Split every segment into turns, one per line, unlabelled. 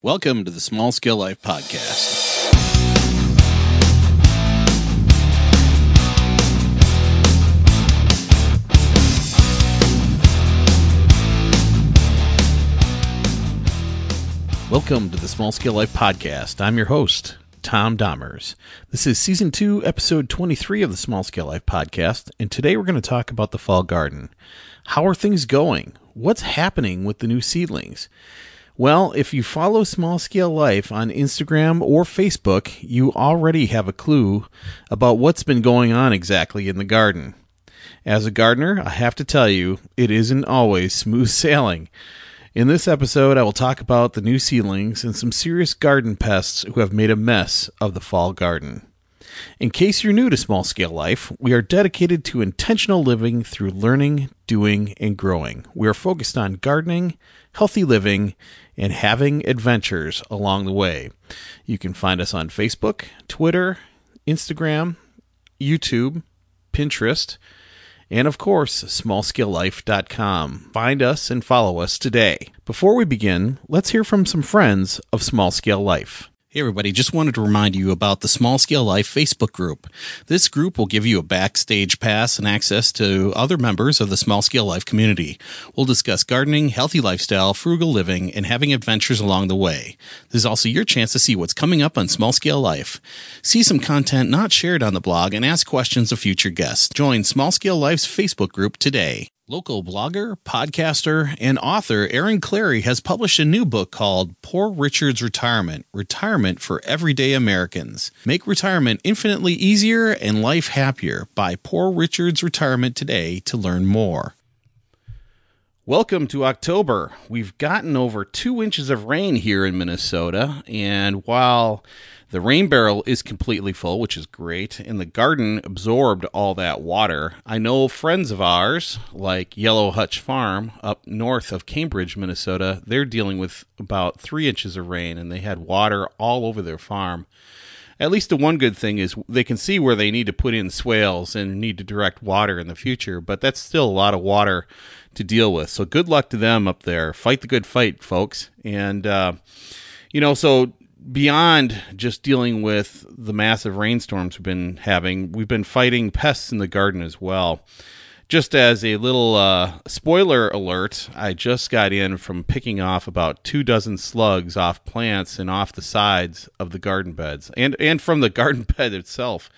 Welcome to the Small Scale Life Podcast. Welcome to the Small Scale Life Podcast. I'm your host, Tom Dahmers. This is season two, episode 23 of the Small Scale Life Podcast, and today we're going to talk about the fall garden. How are things going? What's happening with the new seedlings? Well, if you follow Small Scale Life on Instagram or Facebook, you already have a clue about what's been going on exactly in the garden. As a gardener, I have to tell you, it isn't always smooth sailing. In this episode, I will talk about the new seedlings and some serious garden pests who have made a mess of the fall garden. In case you're new to small scale life, we are dedicated to intentional living through learning, doing, and growing. We are focused on gardening, healthy living, and having adventures along the way. You can find us on Facebook, Twitter, Instagram, YouTube, Pinterest, and of course, smallscalelife.com. Find us and follow us today. Before we begin, let's hear from some friends of Small Scale Life. Hey, everybody, just wanted to remind you about the Small Scale Life Facebook group. This group will give you a backstage pass and access to other members of the Small Scale Life community. We'll discuss gardening, healthy lifestyle, frugal living, and having adventures along the way. This is also your chance to see what's coming up on Small Scale Life. See some content not shared on the blog and ask questions of future guests. Join Small Scale Life's Facebook group today. Local blogger, podcaster, and author Aaron Clarey has published a new book called Poor Richard's Retirement Retirement for Everyday Americans. Make retirement infinitely easier and life happier. Buy Poor Richard's Retirement today to learn more. Welcome to October. We've gotten over two inches of rain here in Minnesota, and while the rain barrel is completely full, which is great, and the garden absorbed all that water. I know friends of ours, like Yellow Hutch Farm up north of Cambridge, Minnesota, they're dealing with about three inches of rain, and they had water all over their farm. At least the one good thing is they can see where they need to put in swales and need to direct water in the future, but that's still a lot of water to deal with. So good luck to them up there. Fight the good fight, folks. And, uh, you know, so beyond just dealing with the massive rainstorms we've been having, we've been fighting pests in the garden as well. Just as a little uh, spoiler alert, I just got in from picking off about two dozen slugs off plants and off the sides of the garden beds and, and from the garden bed itself.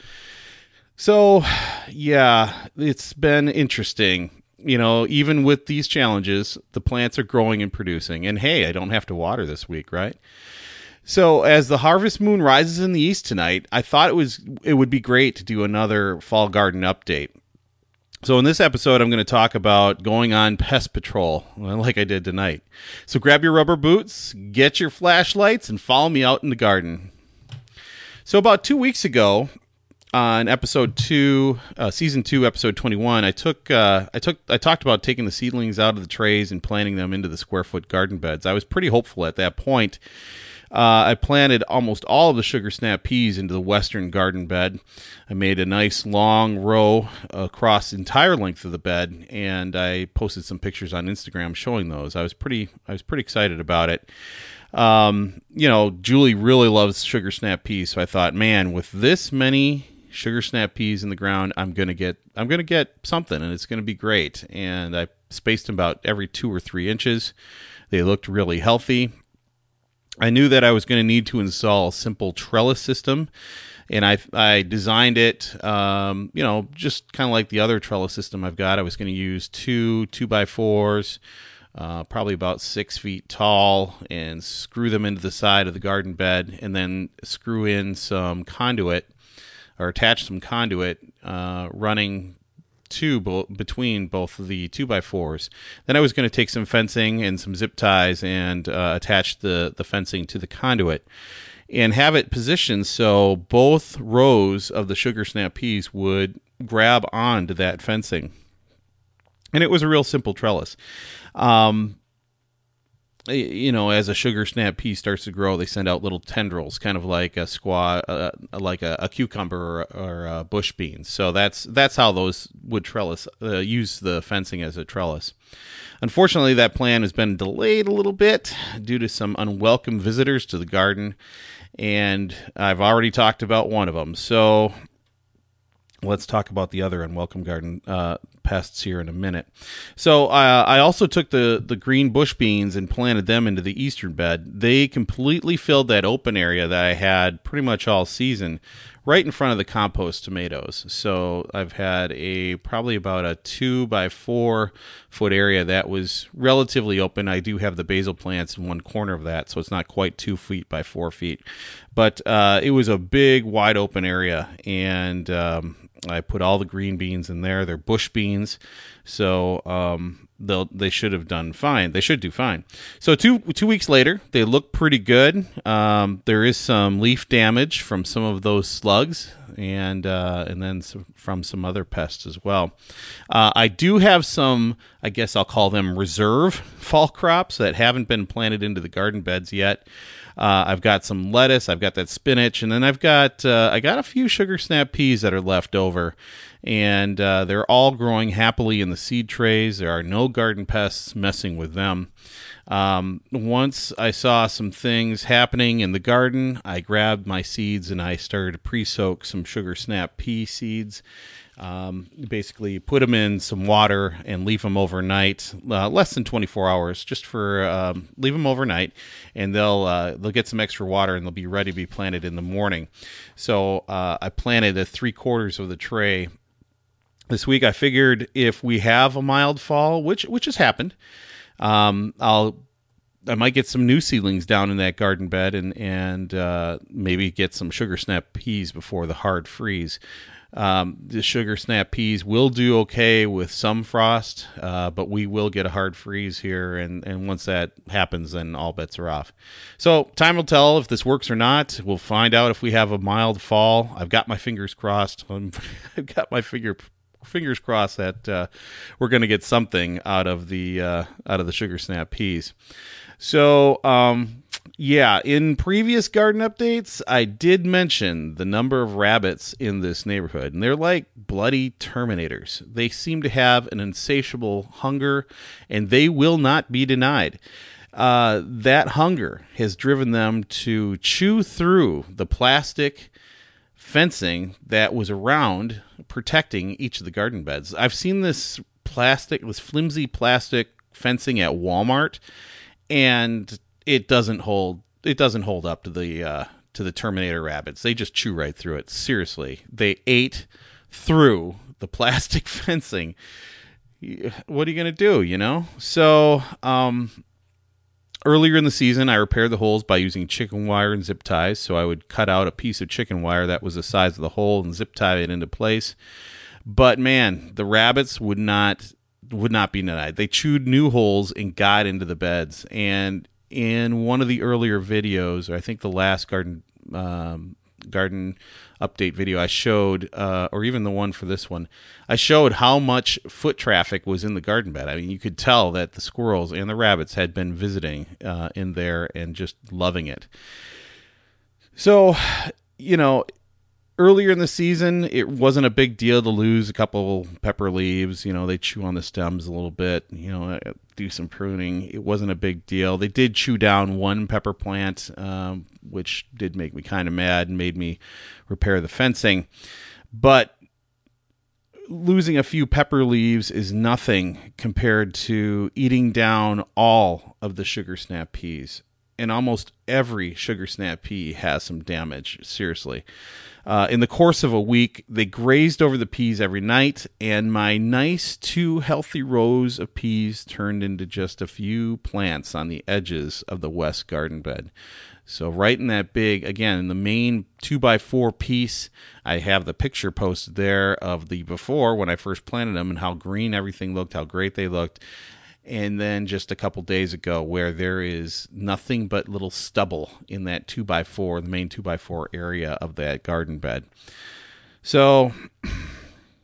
So, yeah, it's been interesting. You know, even with these challenges, the plants are growing and producing. And hey, I don't have to water this week, right? So as the harvest moon rises in the east tonight, I thought it was it would be great to do another fall garden update. So in this episode, I'm going to talk about going on pest patrol, like I did tonight. So grab your rubber boots, get your flashlights, and follow me out in the garden. So about two weeks ago, on episode two, uh, season two, episode twenty-one, I took uh, I took I talked about taking the seedlings out of the trays and planting them into the square foot garden beds. I was pretty hopeful at that point uh, I planted almost all of the sugar snap peas into the western garden bed. I made a nice long row across the entire length of the bed, and I posted some pictures on Instagram showing those. I was pretty I was pretty excited about it. Um, you know, Julie really loves sugar snap peas, so I thought, man, with this many sugar snap peas in the ground, I'm gonna get I'm gonna get something, and it's gonna be great. And I spaced them about every two or three inches. They looked really healthy. I knew that I was going to need to install a simple trellis system, and I I designed it, um, you know, just kind of like the other trellis system I've got. I was going to use two two by fours, uh, probably about six feet tall, and screw them into the side of the garden bed, and then screw in some conduit or attach some conduit uh, running two bo- between both the two by fours. Then I was going to take some fencing and some zip ties and uh, attach the the fencing to the conduit and have it positioned so both rows of the sugar snap peas would grab onto that fencing. And it was a real simple trellis. Um, you know, as a sugar snap pea starts to grow, they send out little tendrils, kind of like a squash, uh, like a, a, cucumber or, or bush beans. So that's that's how those would trellis uh, use the fencing as a trellis. Unfortunately, that plan has been delayed a little bit due to some unwelcome visitors to the garden, and I've already talked about one of them. So let's talk about the other unwelcome garden uh, pests here in a minute. So uh, I also took the the green bush beans and planted them into the eastern bed. They completely filled that open area that I had pretty much all season, right in front of the compost tomatoes. So I've had a probably about a two by four foot area that was relatively open. I do have the basil plants in one corner of that, so it's not quite two feet by four feet, but uh, it was a big wide open area and. Um, I put all the green beans in there. They're bush beans, so um, they they should have done fine. They should do fine. So two two weeks later, they look pretty good. Um, there is some leaf damage from some of those slugs, and uh, and then some, from some other pests as well. Uh, I do have some. I guess I'll call them reserve fall crops that haven't been planted into the garden beds yet. Uh, I've got some lettuce, I've got that spinach, and then I've got uh, I got a few sugar snap peas that are left over, and uh, they're all growing happily in the seed trays. There are no garden pests messing with them. Um, once I saw some things happening in the garden, I grabbed my seeds and I started to pre-soak some sugar snap pea seeds um, basically, put them in some water and leave them overnight, uh, less than 24 hours, just for um, leave them overnight, and they'll uh, they'll get some extra water and they'll be ready to be planted in the morning. So uh, I planted at three quarters of the tray this week. I figured if we have a mild fall, which which has happened, um, I'll I might get some new seedlings down in that garden bed and and uh, maybe get some sugar snap peas before the hard freeze. Um, the sugar snap peas will do okay with some frost, uh, but we will get a hard freeze here, and, and once that happens, then all bets are off. So time will tell if this works or not. We'll find out if we have a mild fall. I've got my fingers crossed. i have got my finger fingers crossed that uh, we're going to get something out of the uh, out of the sugar snap peas. So um, yeah, in previous garden updates, I did mention the number of rabbits in this neighborhood, and they're like bloody terminators. They seem to have an insatiable hunger, and they will not be denied. Uh, that hunger has driven them to chew through the plastic fencing that was around protecting each of the garden beds. I've seen this plastic, this flimsy plastic fencing at Walmart, and it doesn't hold it doesn't hold up to the uh, to the Terminator rabbits. They just chew right through it. Seriously, they ate through the plastic fencing. What are you gonna do? You know. So um, earlier in the season, I repaired the holes by using chicken wire and zip ties. So I would cut out a piece of chicken wire that was the size of the hole and zip tie it into place. But man, the rabbits would not would not be denied. They chewed new holes and got into the beds. And in one of the earlier videos, or I think the last garden um, garden update video, I showed, uh, or even the one for this one, I showed how much foot traffic was in the garden bed. I mean, you could tell that the squirrels and the rabbits had been visiting uh, in there and just loving it. So, you know, earlier in the season, it wasn't a big deal to lose a couple pepper leaves. You know, they chew on the stems a little bit, you know, uh, do some pruning. It wasn't a big deal. They did chew down one pepper plant, um, which did make me kind of mad and made me repair the fencing. But losing a few pepper leaves is nothing compared to eating down all of the sugar snap peas. And almost every sugar snap pea has some damage, seriously. Uh, in the course of a week, they grazed over the peas every night, and my nice two healthy rows of peas turned into just a few plants on the edges of the west garden bed. So, right in that big, again, in the main 2 by 4 piece, I have the picture posted there of the before when I first planted them and how green everything looked, how great they looked and then just a couple days ago where there is nothing but little stubble in that 2 by 4 the main 2 by 4 area of that garden bed so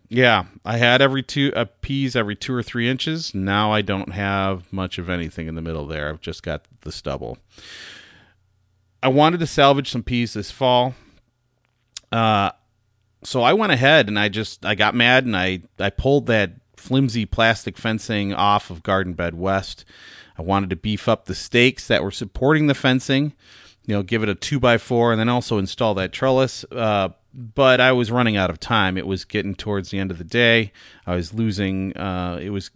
Yeah, I had every two uh, peas every two or three inches. Now I don't have much of anything in the middle there. I've just got the stubble. I wanted to salvage some peas this fall. Uh, so I went ahead and I just I got mad and I I pulled that flimsy plastic fencing off of Garden Bed West. I wanted to beef up the stakes that were supporting the fencing, you know, give it a two by four, and then also install that trellis. Uh, but I was running out of time. It was getting towards the end of the day. I was losing. Uh, it was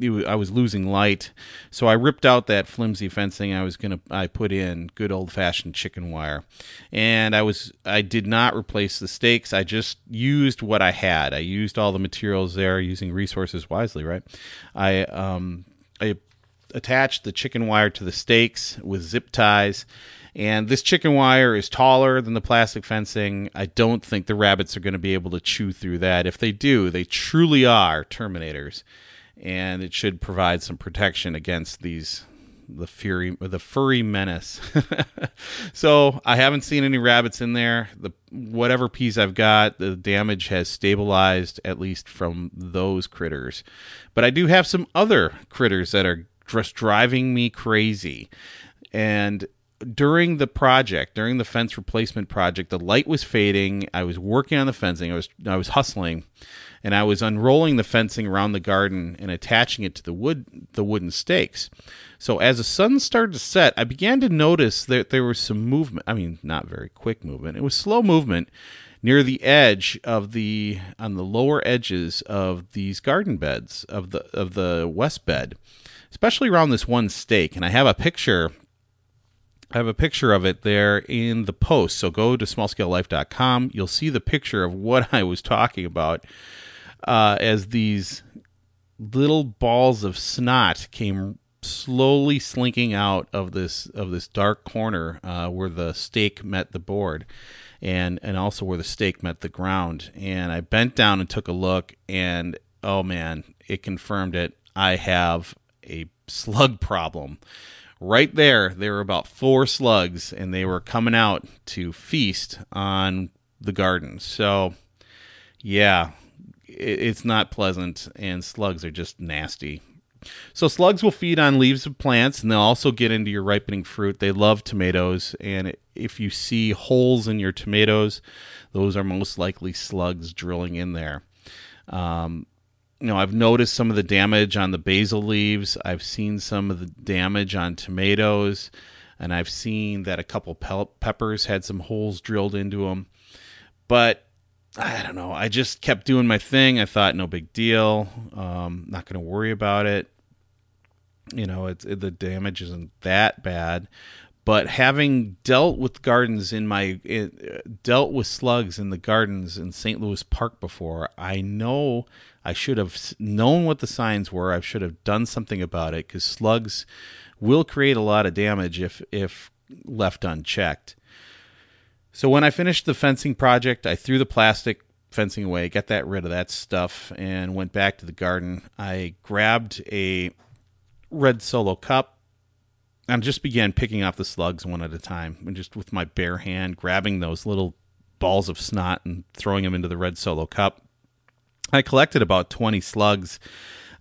I was losing light, so I ripped out that flimsy fencing. I was gonna I put in good old fashioned chicken wire, and I was I did not replace the stakes. I just used what I had. I used all the materials there, using resources wisely. Right, I um I attached the chicken wire to the stakes with zip ties. And this chicken wire is taller than the plastic fencing. I don't think the rabbits are going to be able to chew through that. If they do, they truly are terminators and it should provide some protection against these the fury the furry menace. so I haven't seen any rabbits in there. The whatever piece I've got, the damage has stabilized at least from those critters. But I do have some other critters that are just driving me crazy. And during the project, during the fence replacement project, the light was fading. I was working on the fencing. I was I was hustling and I was unrolling the fencing around the garden and attaching it to the wood the wooden stakes. So as the sun started to set, I began to notice that there was some movement. I mean, not very quick movement. It was slow movement near the edge of the on the lower edges of these garden beds of the of the west bed, especially around this one stake. And I have a picture I have a picture of it there in the post. So go to smallscalelife.com. You'll see the picture of what I was talking about uh, as these little balls of snot came slowly slinking out of this of this dark corner uh, where the stake met the board and and also where the stake met the ground. And I bent down and took a look and oh man it confirmed it. I have a slug problem. Right there there were about four slugs and they were coming out to feast on the garden. So yeah it's not pleasant, and slugs are just nasty. So slugs will feed on leaves of plants, and they'll also get into your ripening fruit. They love tomatoes, and if you see holes in your tomatoes, those are most likely slugs drilling in there. Um, you know, I've noticed some of the damage on the basil leaves. I've seen some of the damage on tomatoes, and I've seen that a couple pe- peppers had some holes drilled into them. But I don't know. I just kept doing my thing. I thought no big deal. Um, not going to worry about it. You know, it's it, the damage isn't that bad. But having dealt with gardens in my it, dealt with slugs in the gardens in St. Louis Park before, I know I should have known what the signs were. I should have done something about it because slugs will create a lot of damage if if left unchecked. So when I finished the fencing project, I threw the plastic fencing away, got that rid of that stuff, and went back to the garden. I grabbed a red solo cup and just began picking off the slugs one at a time, and just with my bare hand, grabbing those little balls of snot and throwing them into the red solo cup. I collected about 20 slugs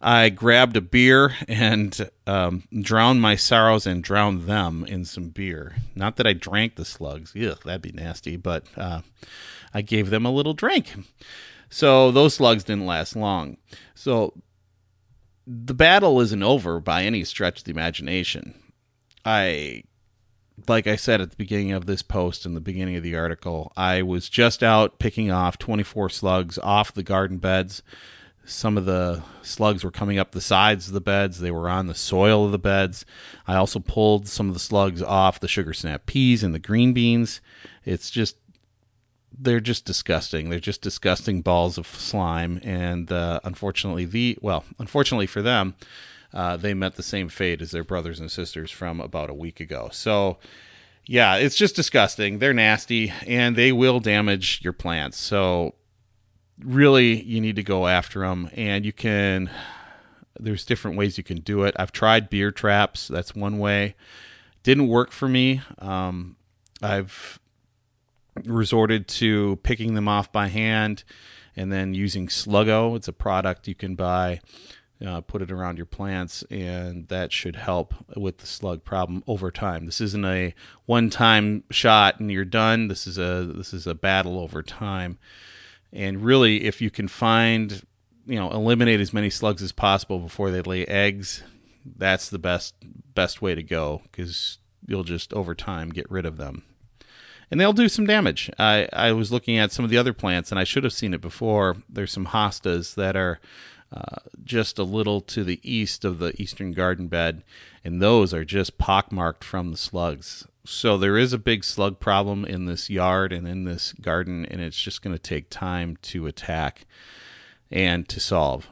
I grabbed a beer and um, drowned my sorrows and drowned them in some beer. Not that I drank the slugs. Ugh, that'd be nasty. But uh, I gave them a little drink. So those slugs didn't last long. So the battle isn't over by any stretch of the imagination. I, like I said at the beginning of this post and the beginning of the article, I was just out picking off 24 slugs off the garden beds some of the slugs were coming up the sides of the beds. They were on the soil of the beds. I also pulled some of the slugs off the sugar snap peas and the green beans. It's just, they're just disgusting. They're just disgusting balls of slime. And uh, unfortunately, the, well, unfortunately for them, uh, they met the same fate as their brothers and sisters from about a week ago. So, yeah, it's just disgusting. They're nasty and they will damage your plants. So, really you need to go after them and you can there's different ways you can do it i've tried beer traps that's one way didn't work for me um, i've resorted to picking them off by hand and then using Sluggo. It's a product you can buy. Uh, put it around your plants, and that should help with the slug problem over time. This isn't a one-time shot and you're done. This is a this is a battle over time, and really, if you can find, you know, eliminate as many slugs as possible before they lay eggs, that's the best best way to go because you'll just over time get rid of them and they'll do some damage. I, I was looking at some of the other plants, and I should have seen it before. There's some hostas that are uh, just a little to the east of the eastern garden bed, and those are just pockmarked from the slugs. So there is a big slug problem in this yard and in this garden, and it's just going to take time to attack and to solve.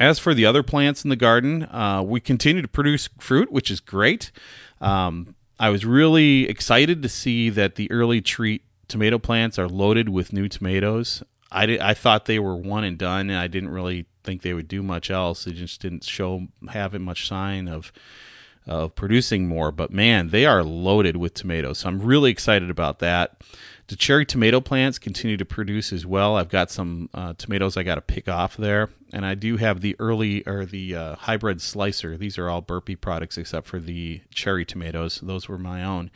As for the other plants in the garden, uh, we continue to produce fruit, which is great. Um, I was really excited to see that the early treat tomato plants are loaded with new tomatoes. I, I thought they were one and done, and I didn't really think they would do much else. They just didn't show having much sign of of producing more. But man, they are loaded with tomatoes. So I'm really excited about that. The cherry tomato plants continue to produce as well. I've got some uh, tomatoes I got to pick off there, and I do have the early or the uh, hybrid slicer. These are all Burpee products except for the cherry tomatoes. Those were my own.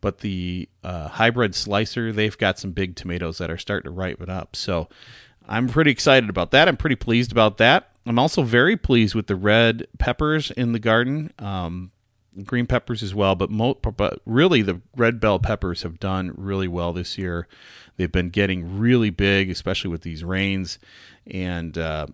But the uh, hybrid slicer, they've got some big tomatoes that are starting to ripen up. So I'm pretty excited about that. I'm pretty pleased about that. I'm also very pleased with the red peppers in the garden. Um, green peppers as well, but mo- but really the red bell peppers have done really well this year. They've been getting really big, especially with these rains, and uh,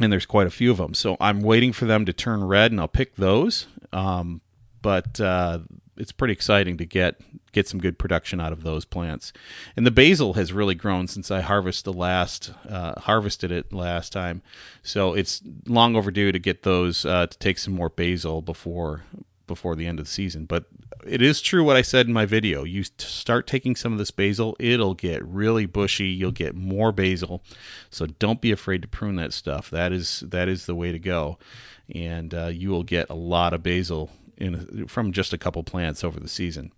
and there's quite a few of them. So I'm waiting for them to turn red, and I'll pick those. Um, but uh, it's pretty exciting to get get some good production out of those plants. And the basil has really grown since I harvested the last uh, harvested it last time, so it's long overdue to get those uh, to take some more basil before before the end of the season. But it is true what I said in my video. You start taking some of this basil, it'll get really bushy. You'll get more basil, so don't be afraid to prune that stuff. That is that is the way to go, and uh, you will get a lot of basil in from just a couple plants over the season.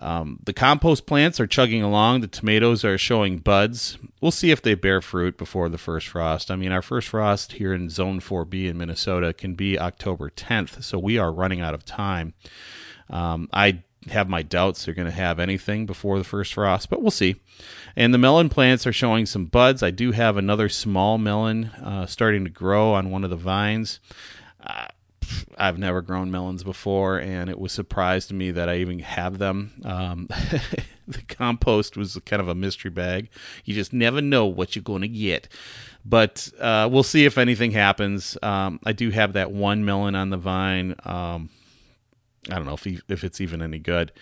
Um, the compost plants are chugging along. The tomatoes are showing buds. We'll see if they bear fruit before the first frost. I mean, our first frost here in Zone 4B in Minnesota can be October 10th, so we are running out of time. Um, I have my doubts they're going to have anything before the first frost, but we'll see. And the melon plants are showing some buds. I do have another small melon uh, starting to grow on one of the vines. Uh, I've never grown melons before, and it was surprised to me that I even have them. Um, the compost was kind of a mystery bag. You just never know what you're going to get. But uh, we'll see if anything happens. Um, I do have that one melon on the vine. Um, I don't know if he, if it's even any good.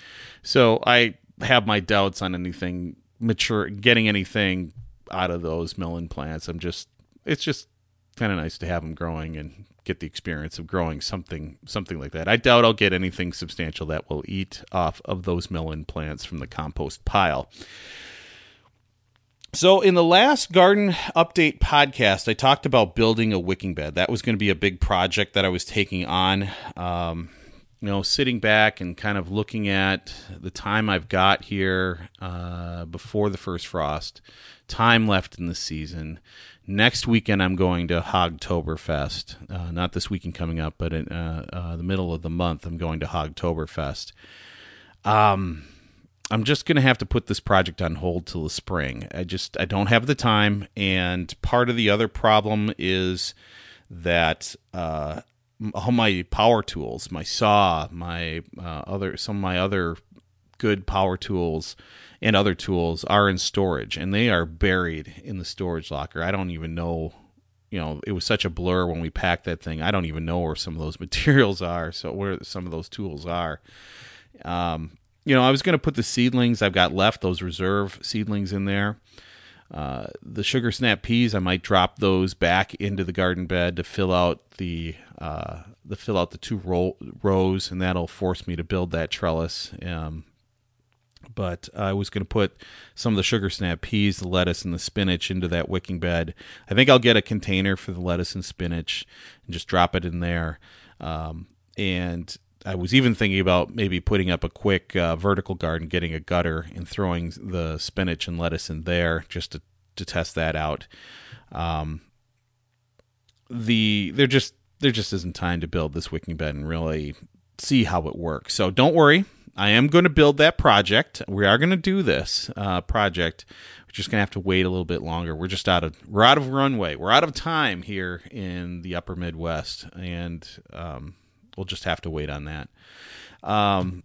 So I have my doubts on anything mature, getting anything out of those melon plants. I'm just, it's just kind of nice to have them growing and get the experience of growing something something like that. I doubt I'll get anything substantial that will eat off of those melon plants from the compost pile. So, in the last garden update podcast, I talked about building a wicking bed. That was going to be a big project that I was taking on. Um, you know, sitting back and kind of looking at the time I've got here uh, before the first frost, time left in the season, next weekend I'm going to Hogtoberfest. Uh, not this weekend coming up, but in uh, uh, the middle of the month, I'm going to Hogtoberfest. Um, I'm just going to have to put this project on hold till the spring. I just I don't have the time, and part of the other problem is that uh, all my power tools, my saw, my uh, other some of my other good power tools and other tools are in storage and they are buried in the storage locker. I don't even know, you know, it was such a blur when we packed that thing. I don't even know where some of those materials are, so where some of those tools are. Um, you know, I was going to put the seedlings I've got left, those reserve seedlings in there. Uh, the sugar snap peas, I might drop those back into the garden bed to fill out the uh, the fill out the two ro- rows, and that'll force me to build that trellis. Um, but I was going to put some of the sugar snap peas, the lettuce, and the spinach into that wicking bed. I think I'll get a container for the lettuce and spinach and just drop it in there. Um, and I was even thinking about maybe putting up a quick uh, vertical garden, getting a gutter, and throwing the spinach and lettuce in there just to, to test that out. Um, the there just there just isn't time to build this wicking bed and really see how it works. So don't worry, I am going to build that project. We are going to do this uh, project. We're just going to have to wait a little bit longer. We're just out of we're out of runway. We're out of time here in the Upper Midwest, and um, we'll just have to wait on that. Um,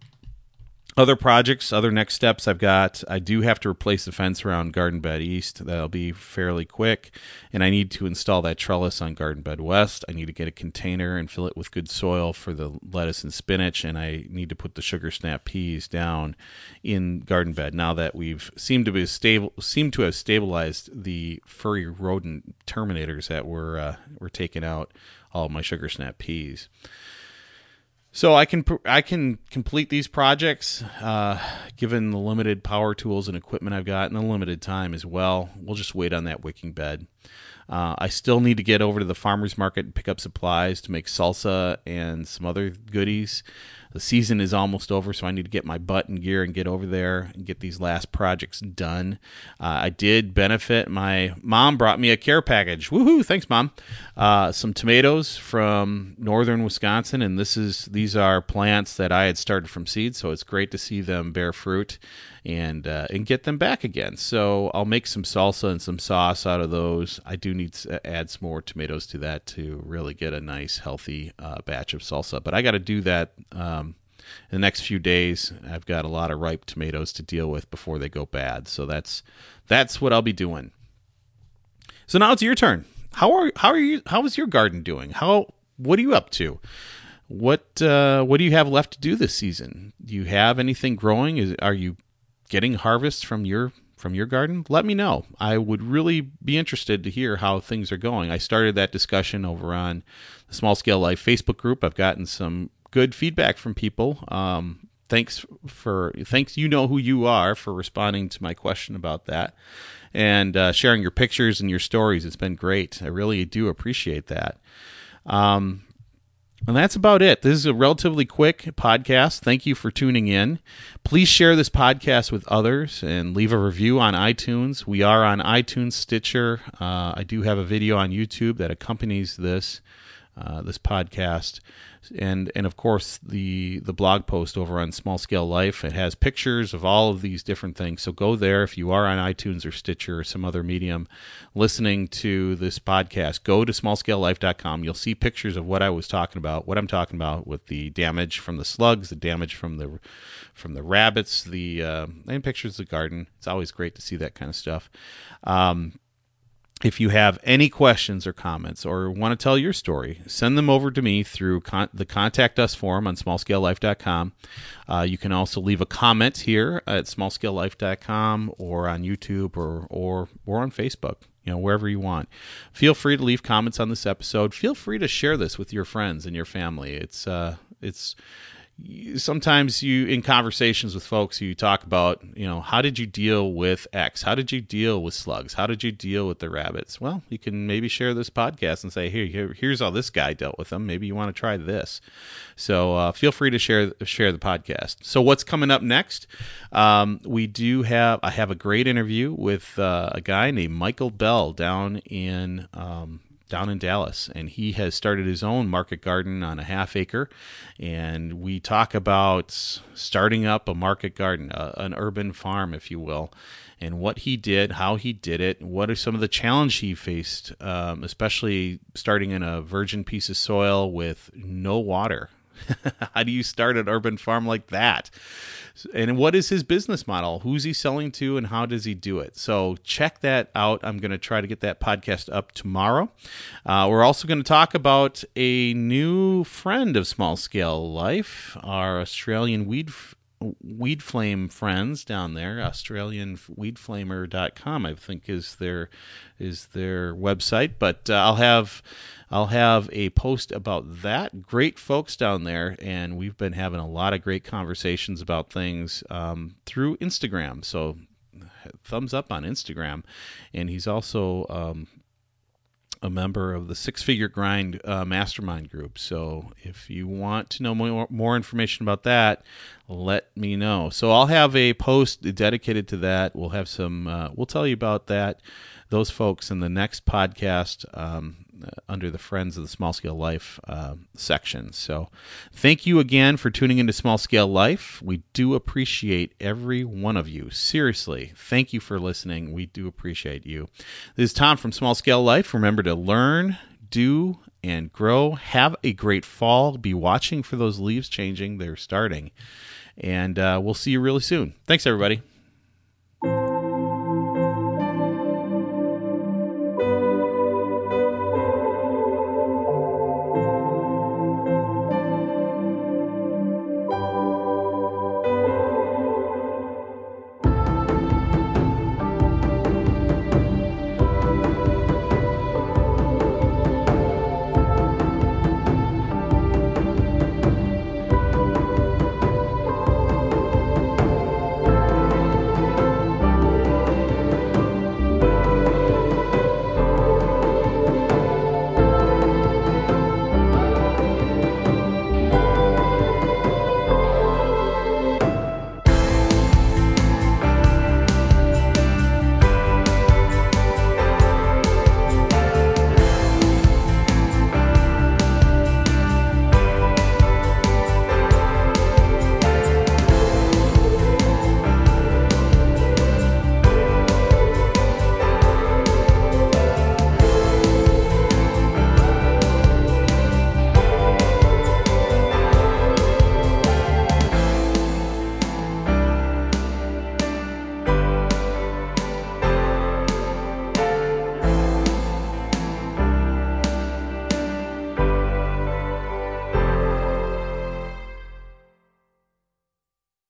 other projects, other next steps I've got. I do have to replace the fence around Garden Bed East. That'll be fairly quick. And I need to install that trellis on Garden Bed West. I need to get a container and fill it with good soil for the lettuce and spinach. And I need to put the sugar snap peas down in Garden Bed now that we've seemed to be stable, seem to have stabilized the furry rodent terminators that were uh, were taking out all my sugar snap peas. So I can I can complete these projects uh, given the limited power tools and equipment I've got and the limited time as well. We'll just wait on that wicking bed. Uh, I still need to get over to the farmers market and pick up supplies to make salsa and some other goodies the season is almost over, so I need to get my butt in gear and get over there and get these last projects done. Uh, I did benefit. My mom brought me a care package. Woohoo! Thanks, mom. Uh, some tomatoes from northern Wisconsin, and this is these are plants that I had started from seed, so it's great to see them bear fruit and uh, and get them back again. So I'll make some salsa and some sauce out of those. I do need to add some more tomatoes to that to really get a nice healthy uh, batch of salsa. But I got to do that. Um, in the next few days, I've got a lot of ripe tomatoes to deal with before they go bad. So that's that's what I'll be doing. So now it's your turn. How are how are you? How is your garden doing? How what are you up to? What uh, what do you have left to do this season? Do you have anything growing? Is are you getting harvest from your from your garden? Let me know. I would really be interested to hear how things are going. I started that discussion over on the Small Scale Life Facebook group. I've gotten some good feedback from people. Um, thanks for thanks. You know who you are for responding to my question about that and uh, sharing your pictures and your stories. It's been great. I really do appreciate that. Um, and that's about it. This is a relatively quick podcast. Thank you for tuning in. Please share this podcast with others and leave a review on iTunes. We are on iTunes, Stitcher. Uh, I do have a video on YouTube that accompanies this uh, this podcast and and of course the the blog post over on Small Scale Life. It has pictures of all of these different things. So go there if you are on iTunes or Stitcher or some other medium listening to this podcast. Go to smallscalelife.com. You'll see pictures of what I was talking about, what I'm talking about with the damage from the slugs, the damage from the from the rabbits, the uh, and pictures of the garden. It's always great to see that kind of stuff. Um, if you have any questions or comments or want to tell your story, send them over to me through con- the contact us form on smallscalelife.com. Uh, you can also leave a comment here at smallscalelife.com or on YouTube or, or, or on Facebook, you know, wherever you want. Feel free to leave comments on this episode. Feel free to share this with your friends and your family. It's, uh, it's, sometimes you in conversations with folks you talk about you know how did you deal with x? How did you deal with slugs? How did you deal with the rabbits? Well you can maybe share this podcast and say here, here here's how this guy dealt with them. Maybe you want to try this. So uh, feel free to share share the podcast. So what's coming up next? Um, we do have i have a great interview with uh, a guy named michael bell down in um, down in Dallas, and he has started his own market garden on a half acre. And we talk about starting up a market garden, a, an urban farm, if you will, and what he did, how he did it, what are some of the challenges he faced, um, especially starting in a virgin piece of soil with no water. how do you start an urban farm like that? And what is his business model? Who's he selling to and how does he do it? So check that out. I'm going to try to get that podcast up tomorrow. Uh, we're also going to talk about a new friend of Small Scale Life, our Australian weed weed flame friends down there australianweedflamer.com i think is their is their website. But uh, i'll have i'll have a post about that. Great folks down there and we've been having a lot of great conversations about things um, through instagram. So thumbs up on instagram. And he's also um, a member of the Six Figure Grind uh, Mastermind group. So if you want to know more, more information about that, let me know. So I'll have a post dedicated to that. We'll have some. Uh, we'll tell you about that. Those folks in the next podcast. Um, under the Friends of the Small Scale Life uh, section. So, thank you again for tuning into Small Scale Life. We do appreciate every one of you. Seriously, thank you for listening. We do appreciate you. This is Tom from Small Scale Life. Remember to learn, do, and grow. Have a great fall. Be watching for those leaves changing. They're starting. And uh, we'll see you really soon. Thanks, everybody.